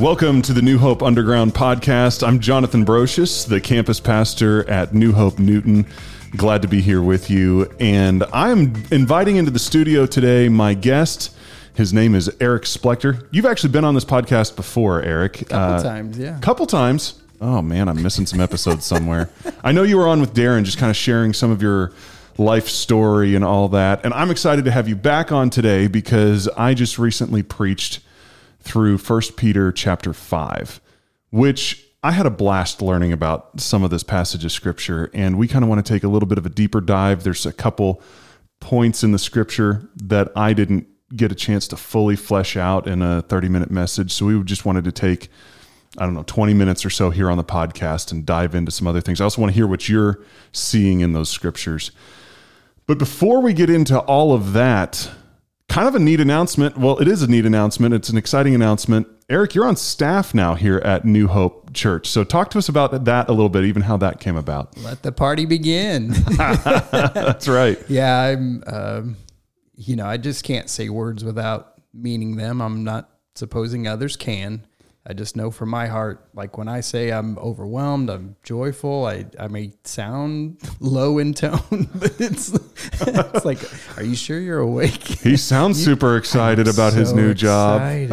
Welcome to the New Hope Underground podcast. I'm Jonathan Brocious, the campus pastor at New Hope Newton. Glad to be here with you. And I'm inviting into the studio today my guest. His name is Eric Splechter. You've actually been on this podcast before, Eric. A Couple uh, times, yeah. Couple times. Oh man, I'm missing some episodes somewhere. I know you were on with Darren, just kind of sharing some of your life story and all that. And I'm excited to have you back on today because I just recently preached through First Peter chapter 5, which I had a blast learning about some of this passage of scripture. And we kind of want to take a little bit of a deeper dive. There's a couple points in the scripture that I didn't get a chance to fully flesh out in a 30 minute message. So we just wanted to take, I don't know, 20 minutes or so here on the podcast and dive into some other things. I also want to hear what you're seeing in those scriptures. But before we get into all of that, kind of a neat announcement. Well, it is a neat announcement. It's an exciting announcement. Eric, you're on staff now here at New Hope Church. So talk to us about that a little bit, even how that came about. Let the party begin. That's right. yeah, I'm. Um, you know, I just can't say words without meaning them. I'm not supposing others can. I just know from my heart, like when I say I'm overwhelmed, I'm joyful. I, I may sound low in tone, but it's it's like, are you sure you're awake? He sounds super excited about so his new job.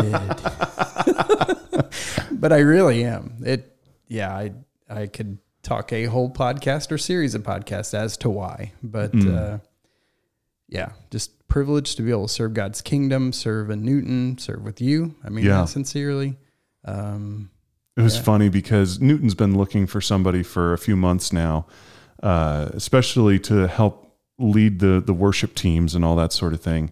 but I really am. It yeah, I I could talk a whole podcast or series of podcasts as to why. But mm. uh, yeah, just privileged to be able to serve God's kingdom, serve in Newton, serve with you. I mean yeah. sincerely. Um, it was yeah. funny because Newton's been looking for somebody for a few months now, uh, especially to help lead the the worship teams and all that sort of thing.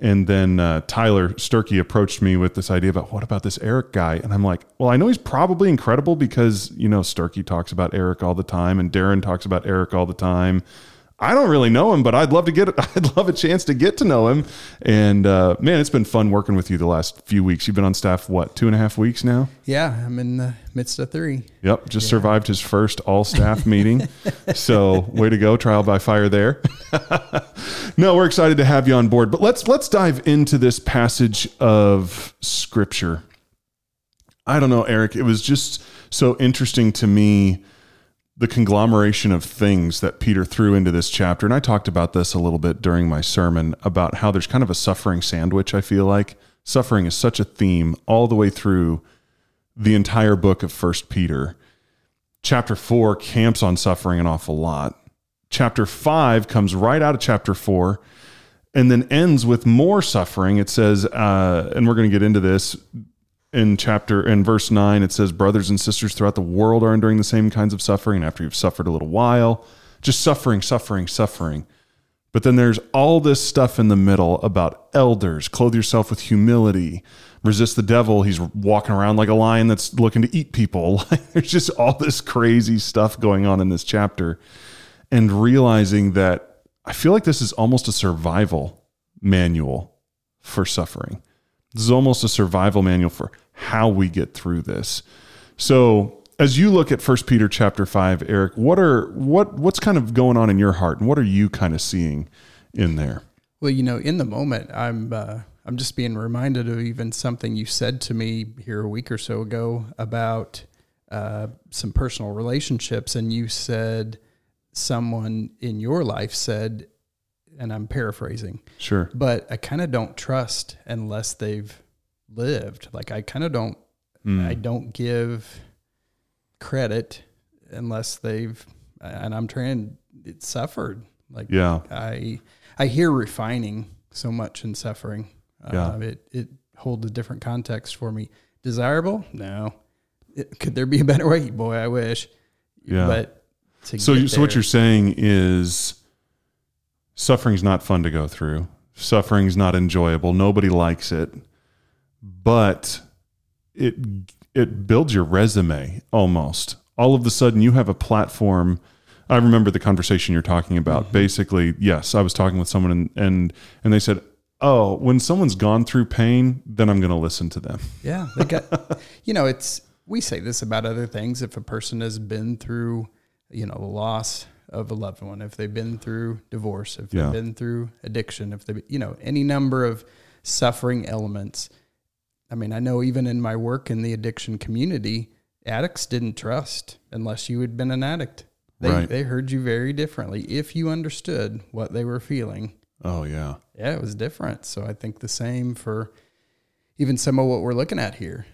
And then uh, Tyler Sturkey approached me with this idea about what about this Eric guy? And I'm like, well, I know he's probably incredible because you know Sturkey talks about Eric all the time, and Darren talks about Eric all the time. I don't really know him, but I'd love to get I'd love a chance to get to know him. And uh, man, it's been fun working with you the last few weeks. You've been on staff what two and a half weeks now? Yeah, I'm in the midst of three. Yep, just yeah. survived his first all staff meeting. So way to go, trial by fire there. no, we're excited to have you on board. But let's let's dive into this passage of scripture. I don't know, Eric. It was just so interesting to me the conglomeration of things that Peter threw into this chapter. And I talked about this a little bit during my sermon about how there's kind of a suffering sandwich, I feel like. Suffering is such a theme all the way through the entire book of First Peter. Chapter 4 camps on suffering an awful lot. Chapter 5 comes right out of chapter 4 and then ends with more suffering. It says, uh, and we're going to get into this, in chapter in verse 9 it says brothers and sisters throughout the world are enduring the same kinds of suffering. After you've suffered a little while just suffering suffering suffering. But then there's all this stuff in the middle about elders. Clothe yourself with humility. Resist the devil. He's walking around like a lion that's looking to eat people. There's just all this crazy stuff going on in this chapter. And realizing that i feel like this is almost a survival manual for suffering this is almost a survival manual for how we get through this. So, as you look at First Peter chapter 5, Eric, what are what what's kind of going on in your heart and what are you kind of seeing in there? Well, you know, in the moment, I'm uh, I'm just being reminded of even something you said to me here a week or so ago about uh, some personal relationships, and you said someone in your life said and I'm paraphrasing. Sure. But I kind of don't trust unless they've lived. Like I kind of don't mm. I don't give credit unless they've and I'm trying it suffered. Like yeah. I I hear refining so much in suffering. Yeah. Uh, it it holds a different context for me. Desirable? No. It, could there be a better way? Boy, I wish. Yeah. But so, you, so what you're saying is suffering's not fun to go through. Suffering's not enjoyable. Nobody likes it. But it it builds your resume almost. All of a sudden you have a platform. I remember the conversation you're talking about. Mm-hmm. Basically, yes, I was talking with someone and and and they said, "Oh, when someone's gone through pain, then I'm going to listen to them." Yeah, they got you know, it's we say this about other things if a person has been through, you know, loss of a loved one, if they've been through divorce, if they've been through addiction, if they, you know, any number of suffering elements, I mean, I know even in my work in the addiction community, addicts didn't trust unless you had been an addict. They, Right. they heard you very differently if you understood what they were feeling. Oh yeah. Yeah, it was different. So I think the same for even some of what we're looking at here.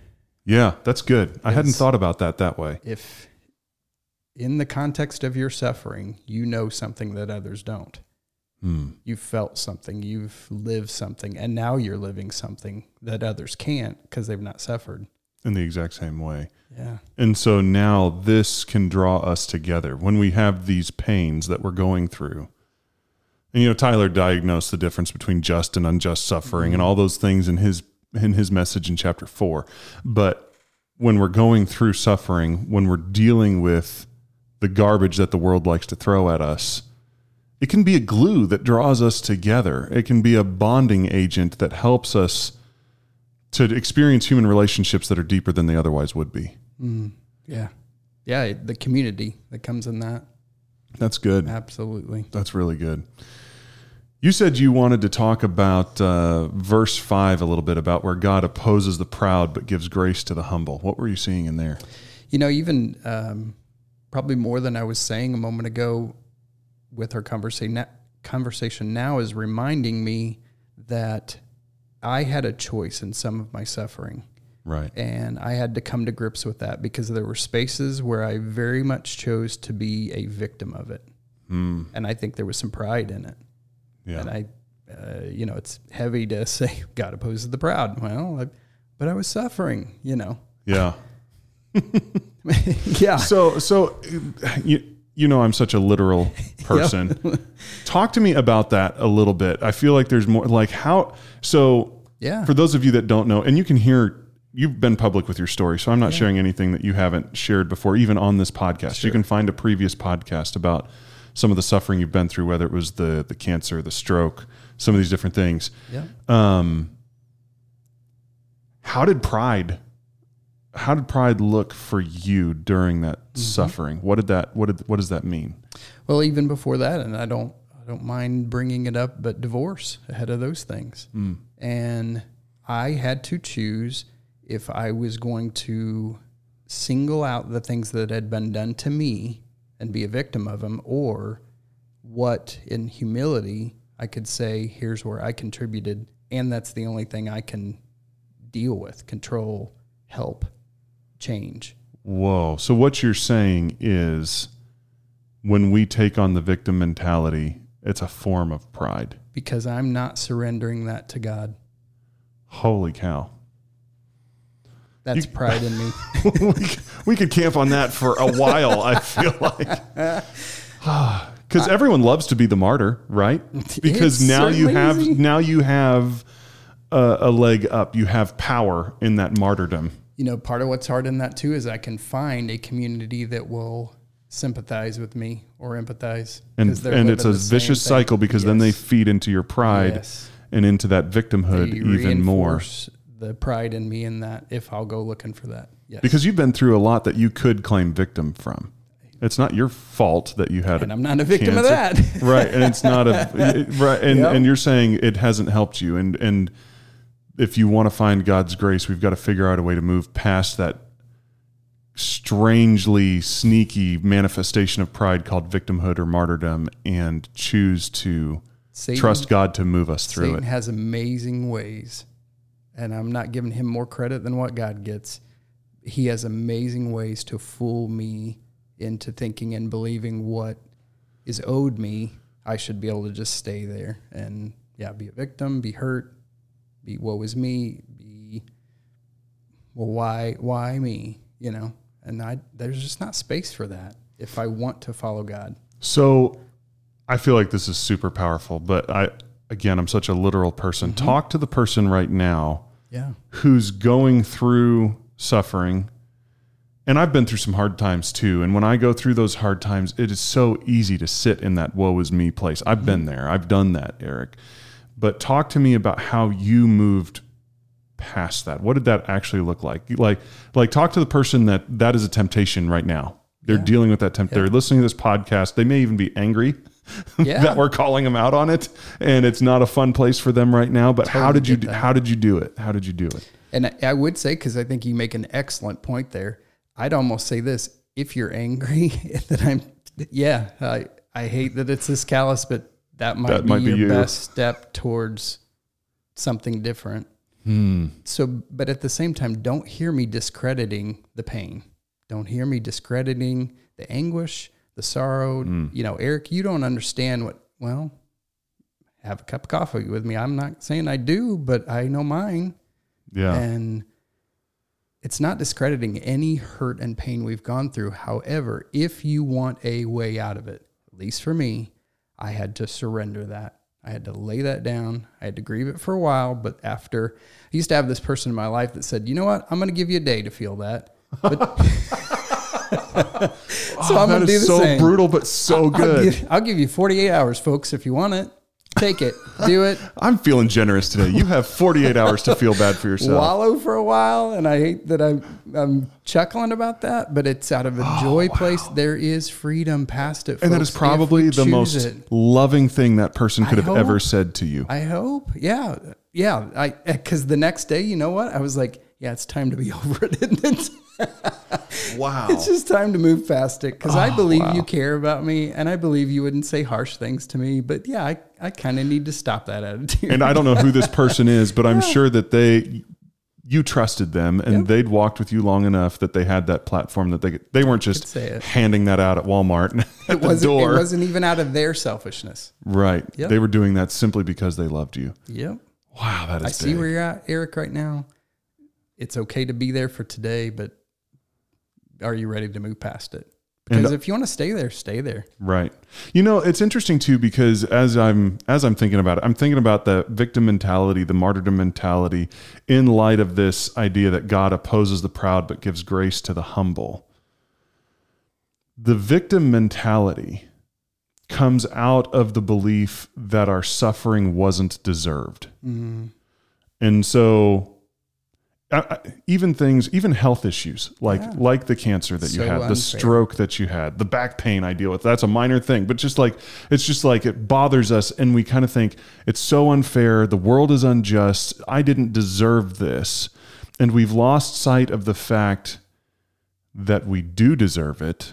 Yeah, that's good. I hadn't thought about that that way. If in the context of your suffering, you know something that others don't. Hmm. You've felt something, you've lived something, and now you're living something that others can't because they've not suffered. In the exact same way. Yeah. And so now this can draw us together when we have these pains that we're going through. And you know, Tyler diagnosed the difference between just and unjust suffering and all those things in his in his message in chapter 4. But when we're going through suffering, when we're dealing with the garbage that the world likes to throw at us, it can be a glue that draws us together. It can be a bonding agent that helps us to experience human relationships that are deeper than they otherwise would be. Mm, yeah. Yeah. The community that comes in that. That's good. Absolutely. That's really good. You said you wanted to talk about uh, verse 5 a little bit about where God opposes the proud but gives grace to the humble. What were you seeing in there? You know, even um, probably more than I was saying a moment ago with our conversation conversation now is reminding me that I had a choice in some of my suffering. Right. And I had to come to grips with that because there were spaces where I very much chose to be a victim of it. Mm, And I think there was some pride in it. yeah. And I, uh, you know, it's heavy to say God opposes the proud. Well, I, but I was suffering, you know. yeah. yeah. So, so you, you know, I'm such a literal person. Talk to me about that a little bit. I feel like there's more like how, so Yeah. for those of you that don't know, and you can hear, you've been public with your story, so I'm not sharing anything that you haven't shared before, even on this podcast. You can find a previous podcast about some of the suffering you've been through, whether it was the the cancer, the stroke, some of these different things. yeah. Um, how did pride? How did pride look for you during that mm-hmm. suffering? What did that? What did? What does that mean? Well, even before that, and I don't, I don't mind bringing it up, but divorce ahead of those things. Mm. And I had to choose if I was going to single out the things that had been done to me and be a victim of them, or what in humility I could say, here's where I contributed, and that's the only thing I can deal with, control, help, change. Whoa! So what you're saying is, when we take on the victim mentality, it's a form of pride. Because I'm not surrendering that to God. Holy cow! That's pride in me. we, could, we could camp on that for a while. I feel like. Ah, because everyone loves to be the martyr, right? Because It's now you have easy. now you have a, a leg up. You have power in that martyrdom. You know, part of what's hard in that too is I can find a community that will sympathize with me or empathize. and and it's a living the same vicious thing. cycle because then they feed into your pride Yes. and into that victimhood They even more the pride in me in that if I'll go looking for that. Yes. because you've been through a lot that you could claim victim from it's not your fault that you had and I'm not a victim of that. right and it's not a right and Yep. and you're saying it hasn't helped you and and if you want to find God's grace we've got to figure out a way to move past that strangely sneaky manifestation of pride called victimhood or martyrdom and choose to Satan, trust God to move us through it. Satan it. has amazing ways, and I'm not giving him more credit than what God gets. He has amazing ways to fool me into thinking and believing what is owed me. I should be able to just stay there and yeah, be a victim, be hurt, be woe is me, be well, why why me? You know, and I there's just not space for that if I want to follow God. So I feel like this is super powerful, but I again I'm such a literal person. Mm-hmm. Talk to the person right now Yeah. who's going through suffering. And I've been through some hard times too. And when I go through those hard times, it is so easy to sit in that woe is me place. I've Mm-hmm. been there. I've done that, Eric. But talk to me about how you moved past that. What did that actually look like? Like like talk to the person that that is a temptation right now. They're Yeah. dealing with that temp. They're listening to this podcast. They may even be angry Yeah. that we're calling them out on it, and it's not a fun place for them right now. But how did you do, how did you do it? How did you do it? And I, I would say, because I think you make an excellent point there, I'd almost say this if you're angry that I'm, yeah, I, I hate that it's this callous, but that might That be might be your you. best step towards something different. Hmm. So, but at the same time, don't hear me discrediting the pain. Don't hear me discrediting the anguish, the sorrow. Hmm. You know, Eric, you don't understand what, well, have a cup of coffee with me. I'm not saying I do, but I know mine. Yeah. And it's not discrediting any hurt and pain we've gone through. However, if you want a way out of it, at least for me, I had to surrender that. I had to lay that down. I had to grieve it for a while. But after, I used to have this person in my life that said, you know what? I'm going to give you a day to feel that. But, oh, so I'm going to do the so same. brutal, but so I'll good. give, I'll give you 48 hours, folks, if you want it. Take it, do it. I'm feeling generous today. You have 48 hours to feel bad for yourself. wallow for a while, and I hate that I'm I'm chuckling about that, but it's out of a oh, joy place. There is freedom past it, Oh, and that is folks, probably the most it. loving thing that person could I have ever said to you. I hope, yeah, yeah. I because the next day, you know what? I was like, yeah, it's time to be over it. isn't it? wow. it's just time to move past it because I Oh, believe wow. you care about me, and I believe you wouldn't say harsh things to me. But yeah, I I kind of need to stop that attitude. and I don't know who this person is, but I'm sure that they you trusted them and Yep. they'd walked with you long enough that they had that platform that they they weren't just handing that out at Walmart at it the wasn't. door. It wasn't even out of their selfishness. right. Yep. They were doing that simply because they loved you. Yep. Wow, that is I see big. where you're at, Eric, right now. It's okay to be there for today, but are you ready to move past it? And- uh, Because if you want to stay there, stay there. Right. You know, it's interesting too because as I'm as I'm thinking about it, I'm thinking about the victim mentality, the martyrdom mentality in light of this idea that God opposes the proud but gives grace to the humble. The victim mentality comes out of the belief that our suffering wasn't deserved. Mm-hmm. And so I, I- even things, even health issues like Yeah. like the cancer that you So had, the stroke that you had, the back pain I deal with. That's a minor thing, but just like it's just like it bothers us, and we kind of think it's so unfair. The world is unjust. I didn't deserve this, and we've lost sight of the fact that we do deserve it.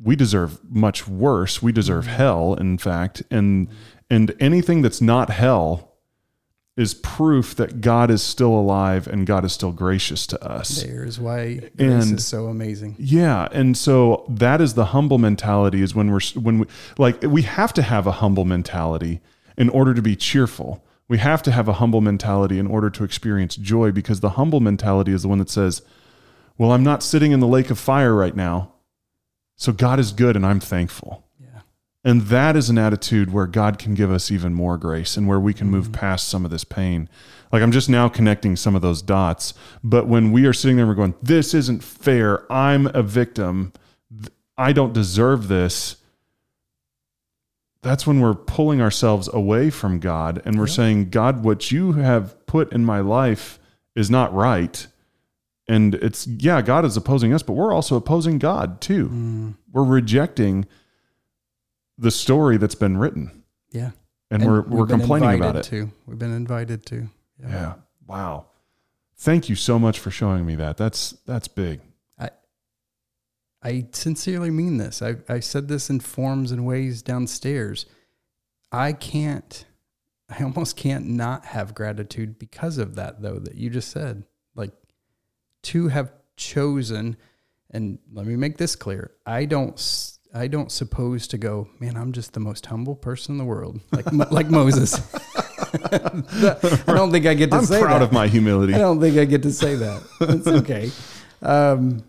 We deserve much worse. We deserve mm-hmm. hell, in fact, and and anything that's not hell is proof that God is still alive and God is still gracious to us. There's why grace And- is so amazing. Yeah, and so that is the humble mentality is when we're when we like we have to have a humble mentality in order to be cheerful. We have to have a humble mentality in order to experience joy because the humble mentality is the one that says, "Well, I'm not sitting in the lake of fire right now. So God is good and I'm thankful." And that is an attitude where God can give us even more grace and where we can move past some of this pain. Like I'm just now connecting some of those dots. But when we are sitting there and we're going, this isn't fair. I'm a victim. I don't deserve this. That's when we're pulling ourselves away from God and we're Yeah. saying, God, what you have put in my life is not right. And it's, yeah, God is opposing us, but we're also opposing God too. Mm, We're rejecting the story that's been written yeah. and, And we're, we're complaining about it. To. We've been invited to. Yeah. Wow. Thank you so much for showing me that. That's, that's big. I I sincerely mean this. I, I said this in forms and ways downstairs. I can't, I almost can't not have gratitude because of that, though, that you just said. Like, to have chosen, and let me make this clear I don't. I don't suppose to go, man. I'm just the most humble person in the world, like like Moses. I don't think I get to I'm say proud that. of my humility. I don't think I get to say that. It's okay. Um,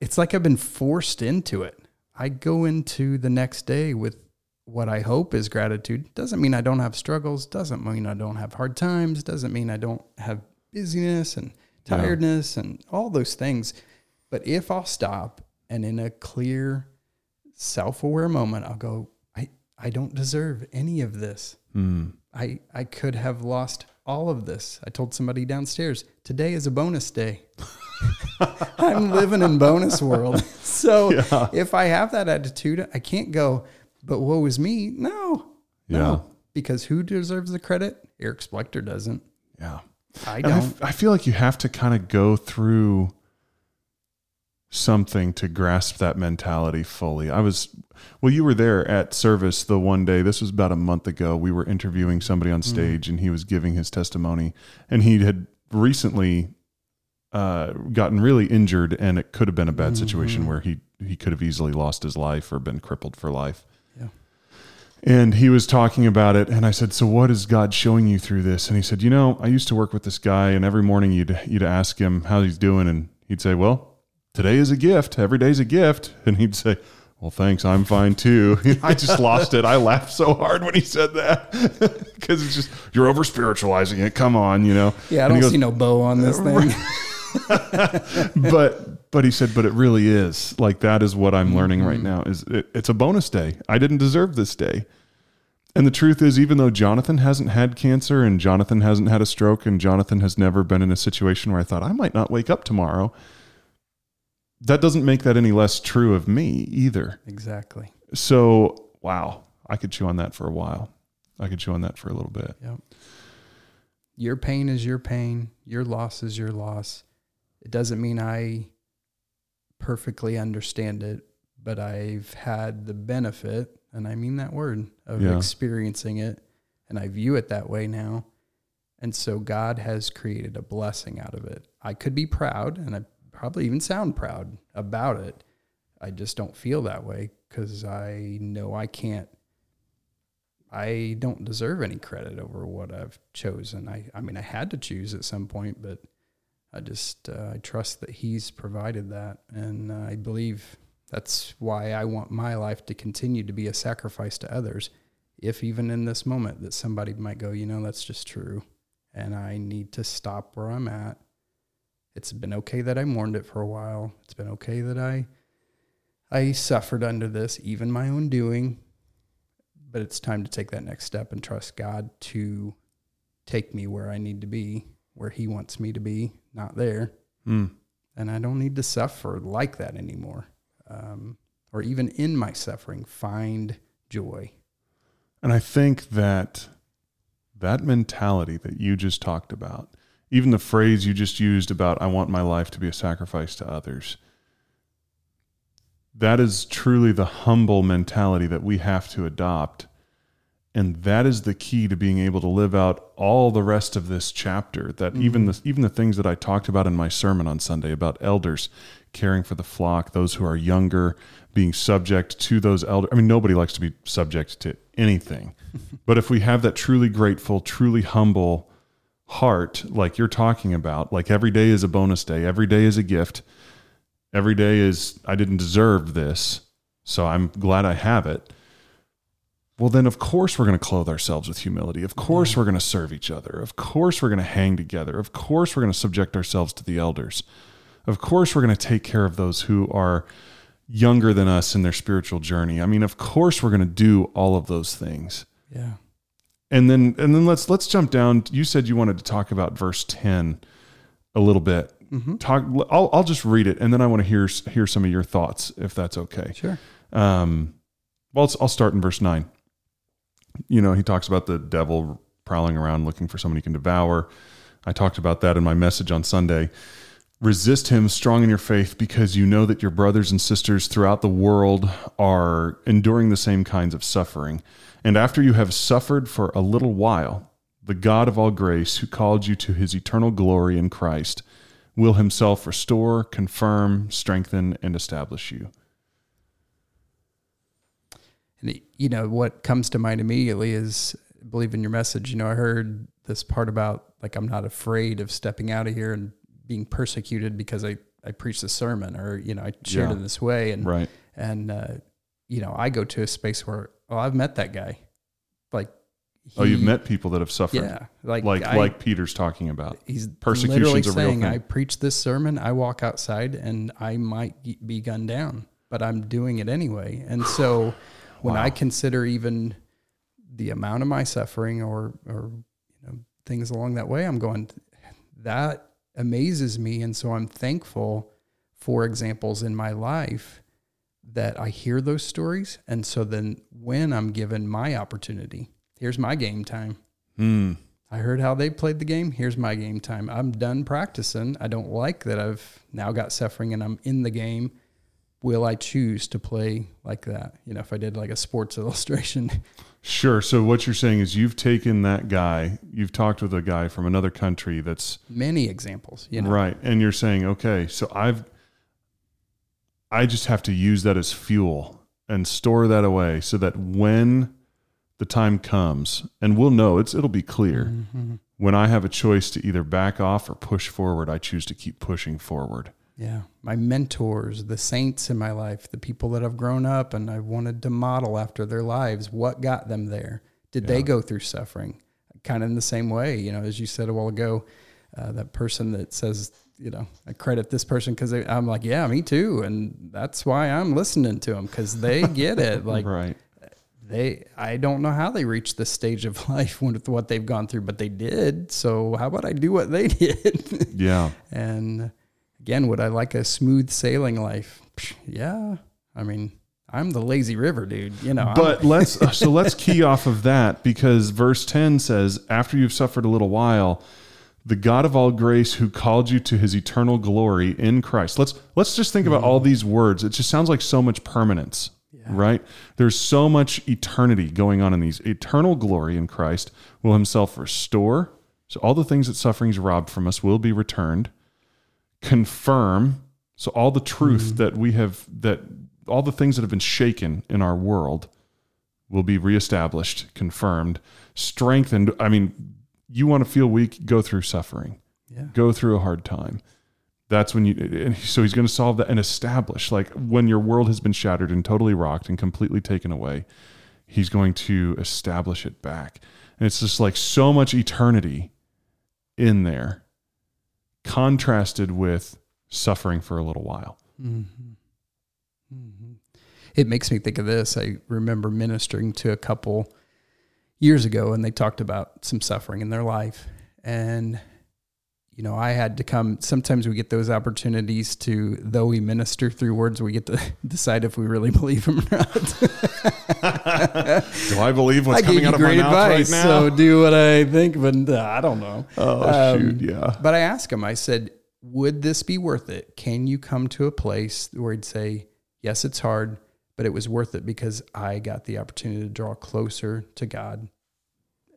it's like I've been forced into it. I go into the next day with what I hope is gratitude. Doesn't mean I don't have struggles. Doesn't mean I don't have hard times. Doesn't mean I don't have busyness and Yeah. tiredness and all those things. But if I'll stop and in a clear, self aware moment, I'll go, I, I don't deserve any of this. Hmm. I, I could have lost all of this. I told somebody downstairs, today is a bonus day. I'm living in bonus world. So Yeah. if I have that attitude, I can't go, but woe is me. No. Yeah. No. Because who deserves the credit? Eric Splechter doesn't. Yeah. I I, don't. f- I feel like you have to kind of go through something to grasp that mentality fully. I was, well, you were there at service the one day. This was about a month ago. We were interviewing somebody on stage, and he was giving his testimony, and he had recently uh, gotten really injured, and it could have been a bad situation where he he could have easily lost his life or been crippled for life. Yeah. And he was talking about it, and I said, "So what is God showing you through this?" And he said, "You know, I used to work with this guy, and every morning you'd you'd ask him how he's doing, and he'd say, "Well, today is a gift. Every day's a gift." And he'd say, "Well, thanks. I'm fine too." I just lost it. I laughed so hard when he said that because it's just you're over spiritualizing it. Come on, you know. Yeah, I don't goes, see no bow on this thing. but but he said, but it really is like that is what I'm mm-hmm. learning right now. Is it, it's a bonus day. I didn't deserve this day. And the truth is, even though Jonathan hasn't had cancer and Jonathan hasn't had a stroke and Jonathan has never been in a situation where I thought I might not wake up tomorrow, that doesn't make that any less true of me either. exactly. So, wow, I could chew on that for a while. I could chew on that for a little bit. Yep. Your pain is your pain. Your loss is your loss. It doesn't mean I perfectly understand it, but I've had the benefit, and I mean that word, of Yeah. experiencing it, and I view it that way now. And so God has created a blessing out of it. I could be proud, and I probably even sound proud about it. I just don't feel that way because I know I can't I don't deserve any credit over what I've chosen. I, I mean, I had to choose at some point, but I just uh, I trust that He's provided that, and uh, I believe that's why I want my life to continue to be a sacrifice to others. If even in this moment that somebody might go, you know, that's just true, and I need to stop where I'm at. It's been okay that I mourned it for a while. It's been okay that I I suffered under this, even my own doing but it's time to take that next step and trust God to take me where I need to be, where He wants me to be, not there. Mm. And I don't need to suffer like that anymore. Um, or even in my suffering, find joy. And I think that that mentality that you just talked about, even the phrase you just used about, I want my life to be a sacrifice to others, that is truly the humble mentality that we have to adopt. And that is the key to being able to live out all the rest of this chapter. That mm-hmm. even the even the things that I talked about in my sermon on Sunday about elders caring for the flock, those who are younger, being subject to those elders. I mean, nobody likes to be subject to anything. but if we have that truly grateful, truly humble heart, like you're talking about, like every day is a bonus day, every day is a gift, every day is, I didn't deserve this, so I'm glad I have it. Well, then, of course, we're going to clothe ourselves with humility. Of course, we're going to serve each other. Of course, we're going to hang together. Of course, we're going to subject ourselves to the elders. Of course, we're going to take care of those who are younger than us in their spiritual journey. I mean, of course, we're going to do all of those things. Yeah. And then, and then let's let's jump down. You said you wanted to talk about verse ten a little bit. Mm-hmm. Talk. I'll I'll just read it, and then I want to hear hear some of your thoughts, if that's okay. Sure. Um, well, I'll start in verse nine. You know, he talks about the devil prowling around looking for someone he can devour. I talked about that in my message on Sunday. Resist him strong in your faith because you know that your brothers and sisters throughout the world are enduring the same kinds of suffering. And after you have suffered for a little while, the God of all grace, who called you to his eternal glory in Christ, will himself restore, confirm, strengthen, and establish you. And you know what comes to mind immediately is believe in your message. You know, I heard this part about like I'm not afraid of stepping out of here and being persecuted because I I preached a sermon or you know I shared Yeah. in this way and Right. and uh, you know I go to a space where oh I've met that guy, like Oh, you've met people that have suffered. yeah like Like I- like Peter's talking about. he's persecution's a real saying thing. I preach this sermon I walk outside and I might be gunned down but I'm doing it anyway and so when Wow. I consider even the amount of my suffering or or you know things along that way I'm going that amazes me and so I'm thankful for examples in my life that I hear those stories and so then when I'm given my opportunity here's my game time Hmm. I heard how they played the game. Here's my game time. I'm done practicing. I don't like that I've now got suffering and I'm in the game. Will I choose to play like that? You know, if I did like a sports illustration. Sure. So what you're saying is you've taken that guy, you've talked with a guy from another country that's Many examples, you know. right, and you're saying, okay, so I've, I just have to use that as fuel and store that away so that when the time comes, and we'll know it's it'll be clear Mm-hmm. when I have a choice to either back off or push forward. I choose to keep pushing forward. Yeah. My mentors, the saints in my life, the people that I've grown up and I've wanted to model after their lives, what got them there? Did they go through suffering? Kind of in the same way, you know, as you said a while ago, uh, that person that says, you know, I credit this person because I'm like, yeah, me too. And that's why I'm listening to them because they get it. Like, right. they i don't know how they reached this stage of life with what they've gone through but they did so how about i do what they did Yeah. and again would i like a smooth sailing life Psh, yeah i mean i'm the lazy river dude you know But let's uh, so let's key off of that because verse 10 says after you've suffered a little while the God of all grace who called you to his eternal glory in Christ. Let's let's just think about all mm. these words. It just sounds like so much permanence. Right? There's so much eternity going on in these. Eternal glory in Christ will himself restore. So all the things that suffering's robbed from us will be returned. Confirm. So all the truth mm. that we have that all the things that have been shaken in our world will be reestablished, confirmed, strengthened. I mean, you want to feel weak, go through suffering, yeah go through a hard time. That's when you, and so he's going to solve that and establish, like when your world has been shattered and totally rocked and completely taken away, he's going to establish it back. And it's just like so much eternity in there, contrasted with suffering for a little while. mm-hmm. it makes me think of this i remember ministering to a couple years ago and they talked about some suffering in their life and you know i had to come sometimes we get those opportunities to though we minister through words we get to decide if we really believe them or not Do I believe what's I coming out of my mouth advice, right now? so do what I think, but uh, I don't know. oh, Um, shoot. Yeah. But I asked him, I said, would this be worth it? Can you come to a place where he'd say, yes, it's hard, but it was worth it because I got the opportunity to draw closer to God.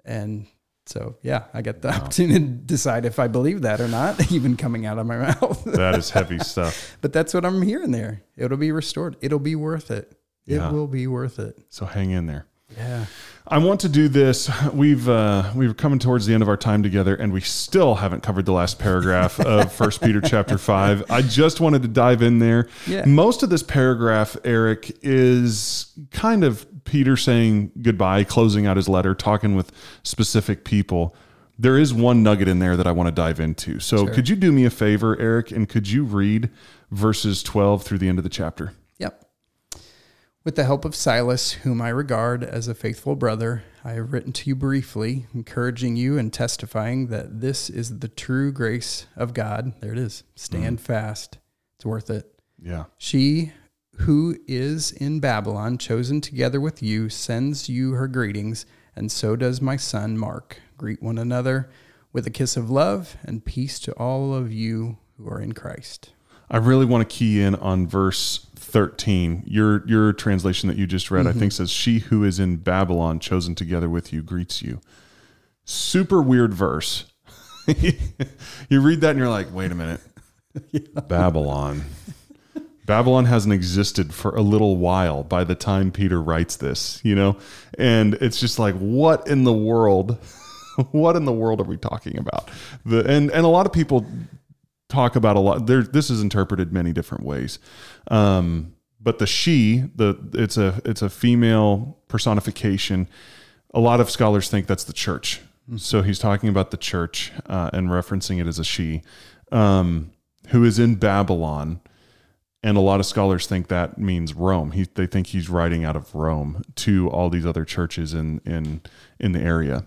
And so, yeah, I got the opportunity to decide if I believe that or not, even coming out of my mouth. That is heavy stuff. but that's what I'm hearing there. It'll be restored. It'll be worth it. Yeah. It will be worth it. So hang in there. Yeah. I want to do this. We've uh, we've coming towards the end of our time together, and we still haven't covered the last paragraph of First Peter chapter five. I just wanted to dive in there. Yeah. Most of this paragraph, Eric, is kind of Peter saying goodbye, closing out his letter, talking with specific people. There is one nugget in there that I want to dive into. So, could you do me a favor, Eric, and could you read verses twelve through the end of the chapter? With the help of Silas, whom I regard as a faithful brother, I have written to you briefly, encouraging you and testifying that this is the true grace of God. There it is. Stand mm. fast. It's worth it. Yeah. She who is in Babylon, chosen together with you, sends you her greetings, and so does my son Mark. Greet one another with a kiss of love and peace to all of you who are in Christ. I really want to key in on verse 13. Your your translation that you just read, I mm-hmm. think says she who is in Babylon chosen together with you greets you. Super weird verse. you read that and you're like, "Wait a minute. Babylon. Babylon hasn't existed for a little while by the time Peter writes this, you know? And it's just like, what in the world? what in the world are we talking about? The and and a lot of people talk about a lot. There, this is interpreted many different ways. Um, but the she, the it's a it's a female personification. A lot of scholars think that's the church. So he's talking about the church uh, and referencing it as a she, um, who is in Babylon. And a lot of scholars think that means Rome. He, they think he's writing out of Rome to all these other churches in in in the area.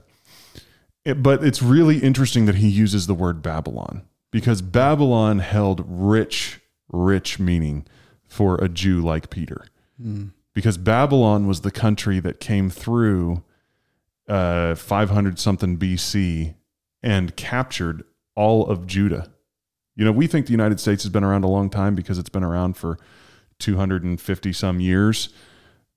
It- but it's really interesting that he uses the word Babylon because Babylon held rich, rich meaning for a Jew like Peter. Because Babylon was the country that came through uh, 500 something BC and captured all of Judah. You know, we think the United States has been around a long time because it's been around for 250 some years.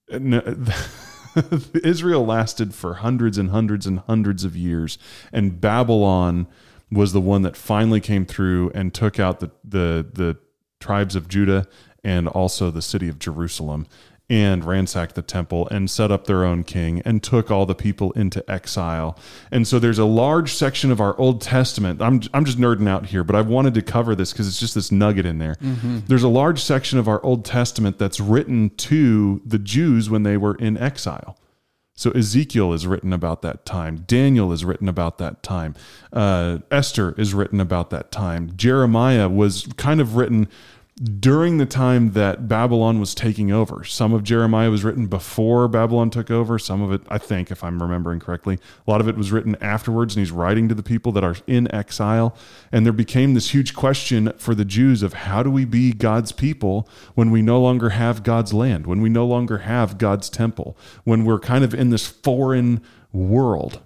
Israel lasted for hundreds and hundreds and hundreds of years, and Babylon was the one that finally came through and took out the the the tribes of Judah and also the city of Jerusalem and ransacked the temple and set up their own king and took all the people into exile. And so there's a large section of our Old Testament. I'm, I'm just nerding out here, but I wanted to cover this because it's just this nugget in there. Mm-hmm. There's a large section of our Old Testament that's written to the Jews when they were in exile. So Ezekiel is written about that time. Daniel is written about that time. Uh, Esther is written about that time. Jeremiah was kind of written during the time that Babylon was taking over. Some of Jeremiah was written before Babylon took over. Some of it, I think, if I'm remembering correctly, a lot of it was written afterwards, and he's writing to the people that are in exile. And there became this huge question for the Jews of how do we be God's people when we no longer have God's land, when we no longer have God's temple, when we're kind of in this foreign world.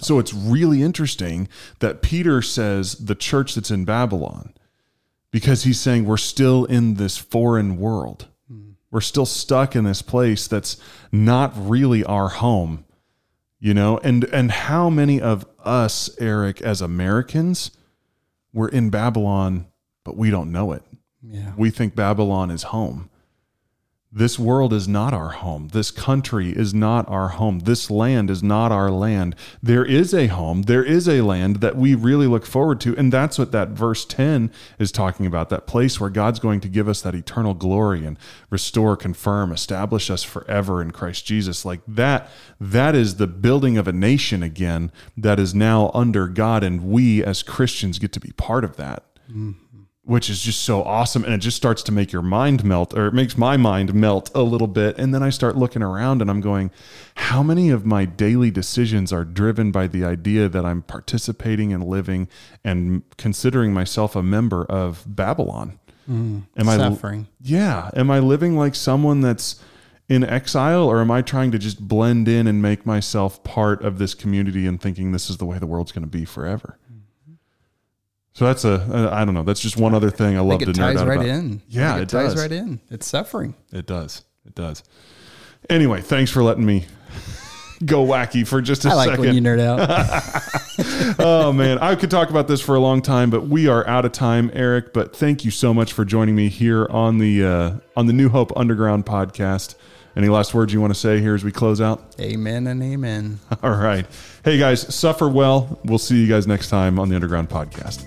So it's really interesting that Peter says the church that's in Babylon because he's saying we're still in this foreign world. Mm. We're still stuck in this place that's not really our home. You know, and and how many of us, Eric, as Americans, we're in Babylon, but we don't know it. Yeah. We think Babylon is home. This world is not our home. This country is not our home. This land is not our land. There is a home. There is a land that we really look forward to. And that's what that verse 10 is talking about that place where God's going to give us that eternal glory and restore, confirm, establish us forever in Christ Jesus. Like that, that is the building of a nation again that is now under God. And we as Christians get to be part of that. Mm which is just so awesome. And it just starts to make your mind melt, or it makes my mind melt a little bit. And then I start looking around and I'm going, how many of my daily decisions are driven by the idea that I'm participating and living and considering myself a member of Babylon? Mm, am suffering. I suffering? Yeah. Am I living like someone that's in exile or am I trying to just blend in and make myself part of this community and thinking this is the way the world's going to be forever? So that's a I don't know. That's just one other thing I, I love to nerd out right about. in. Yeah, it, it ties does. right in. It's suffering. It does. It does. Anyway, thanks for letting me go wacky for just a I like second. when you nerd out. oh man, I could talk about this for a long time, but we are out of time, Eric. But thank you so much for joining me here on the uh, on the New Hope Underground podcast. Any last words you want to say here as we close out? Amen and amen. All right. Hey, guys, suffer well. We'll see you guys next time on the Underground Podcast.